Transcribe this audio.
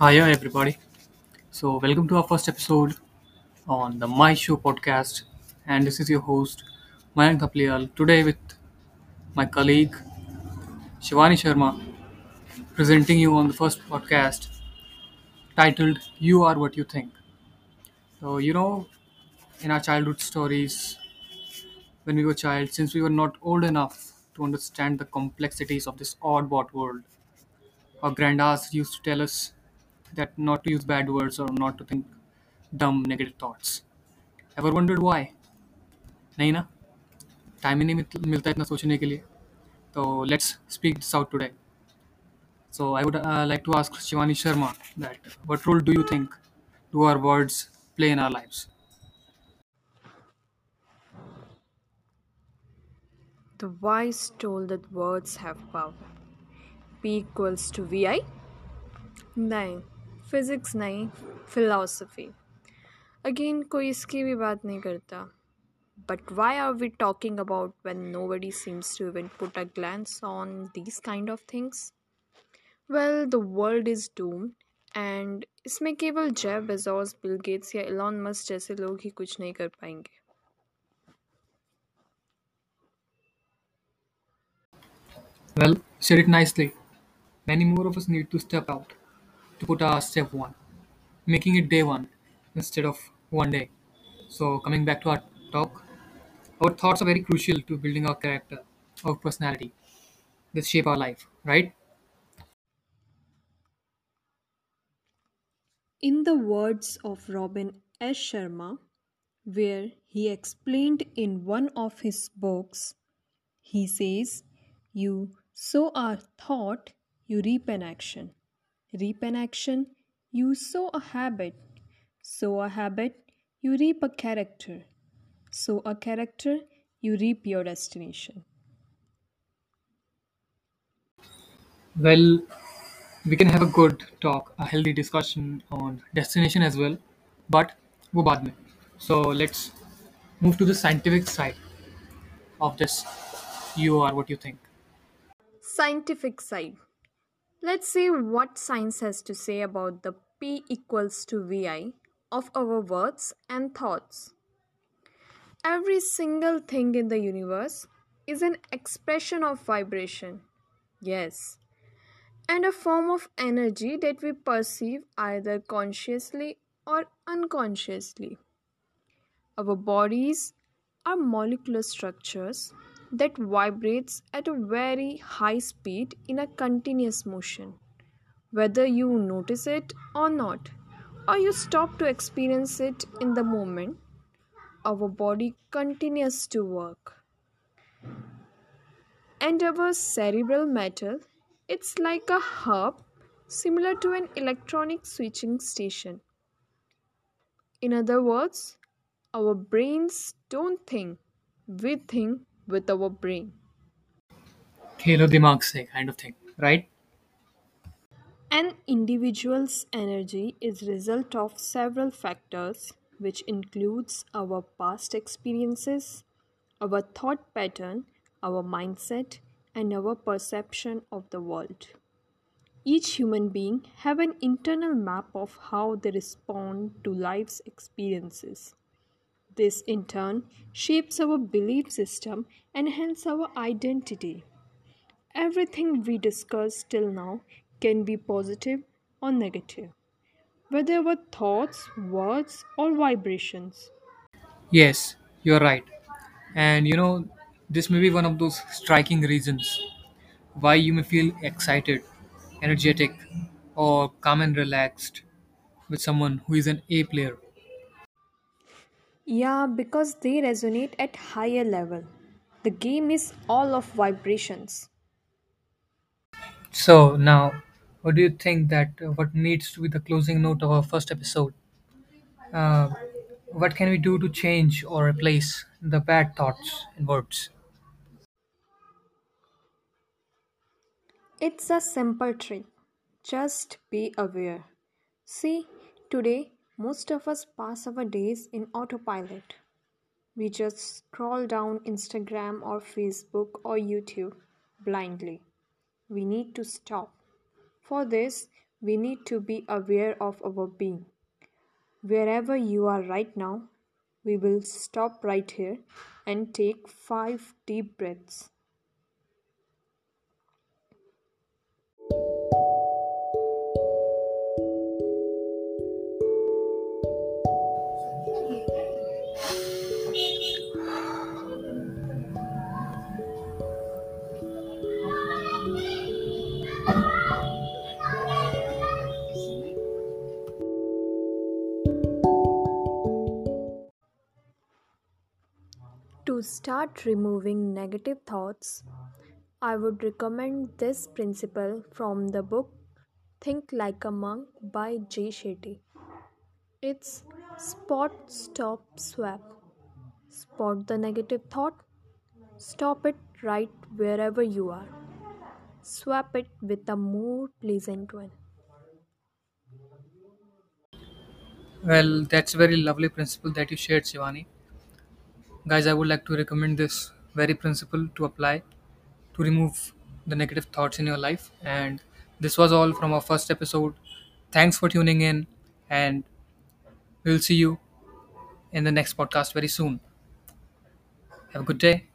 Hiya, everybody. So, welcome to our first episode on the My Show podcast. And this is your host, Mayank Thapliyal, today with my colleague, Shivani Sharma, presenting you on the first podcast titled You Are What You Think. So, you know, in our childhood stories, when we were child, since we were not old enough to understand the complexities of this oddball world, our grandass used to tell us that not to use bad words or not to think dumb negative thoughts. Ever wondered why? नहीं ना time ही नहीं मित- मिलता इतना सोचने के लिए तो let's speak this out today so I would like to ask Shivani Sharma that what role do you think do our words play in our lives The wise told that words have power. P equals to VI? नहीं Physics नहीं philosophy again कोई इसकी भी बात नहीं करता। But why are we talking about when nobody seems to even put a glance on these kind of things well the world is doomed and इसमें केवल जेफ बेजोस बिल गेट्स या Elon Musk जैसे लोग ही कुछ नहीं कर पाएँगे। Well, said it nicely. Many more of us need to step out. To put our step one making it day one instead of one day so coming back to our talk our thoughts are very crucial to building our character our personality they shape our life right In the words of Robin S. Sharma, where he explained in one of his books, he says, You sow a thought, you reap an action. Reap an action, you sow a habit. Sow a habit, you reap a character. Sow a character, you reap your destination. Well, we can have a good talk, a healthy discussion on destination as well, but वो बाद में. So let's move to the scientific side of this. You are what you think. Scientific side. Let's see what science has to say about the P equals to VI of our words and thoughts. Every single thing in the universe is an expression of vibration. Yes. And a form of energy that we perceive either consciously or unconsciously. Our bodies are molecular structures that vibrates at a very high speed in a continuous motion. Whether you notice it or not, or you stop to experience it in the moment, our body continues to work. And our cerebral matter, it's like a hub similar to an electronic switching station. In other words, our brains don't think, we think with our brain. Khelo dimag se kind of thing, right? An individual's energy is result of several factors which includes our past experiences, our thought pattern, our mindset and our perception of the world. Each human being have an internal map of how they respond to life's experiences. This in turn shapes our belief system and hence our identity. Everything we discussed till now can be positive or negative, whether our thoughts, words, or vibrations. Yes, you're right. And you know, this may be one of those striking reasons why you may feel excited, energetic, or calm and relaxed with someone who is an A player. Yeah, because they resonate at higher level. The game is all of vibrations. So now, what do you think that uh, what needs to be the closing note of our first episode? Uh, what can we do to change or replace the bad thoughts and words? It's a simple trick. Just be aware. See, today most of us pass our days in autopilot. We just scroll down Instagram or Facebook or YouTube blindly. We need to stop. For this, We need to be aware of our being. Wherever you are right now, we will stop right here and take five deep breaths. To start removing negative thoughts, I would recommend this principle from the book Think Like a Monk by Jay Shetty. It's spot, stop, swap. Spot the negative thought, stop it right wherever you are. Swap it with a more pleasant one. Well, that's a very lovely principle that you shared, Shivani. Guys, I would like to recommend this very principle to apply to remove the negative thoughts in your life. And this was all from our first episode. Thanks for tuning in, and we'll see you in the next podcast very soon. Have a good day.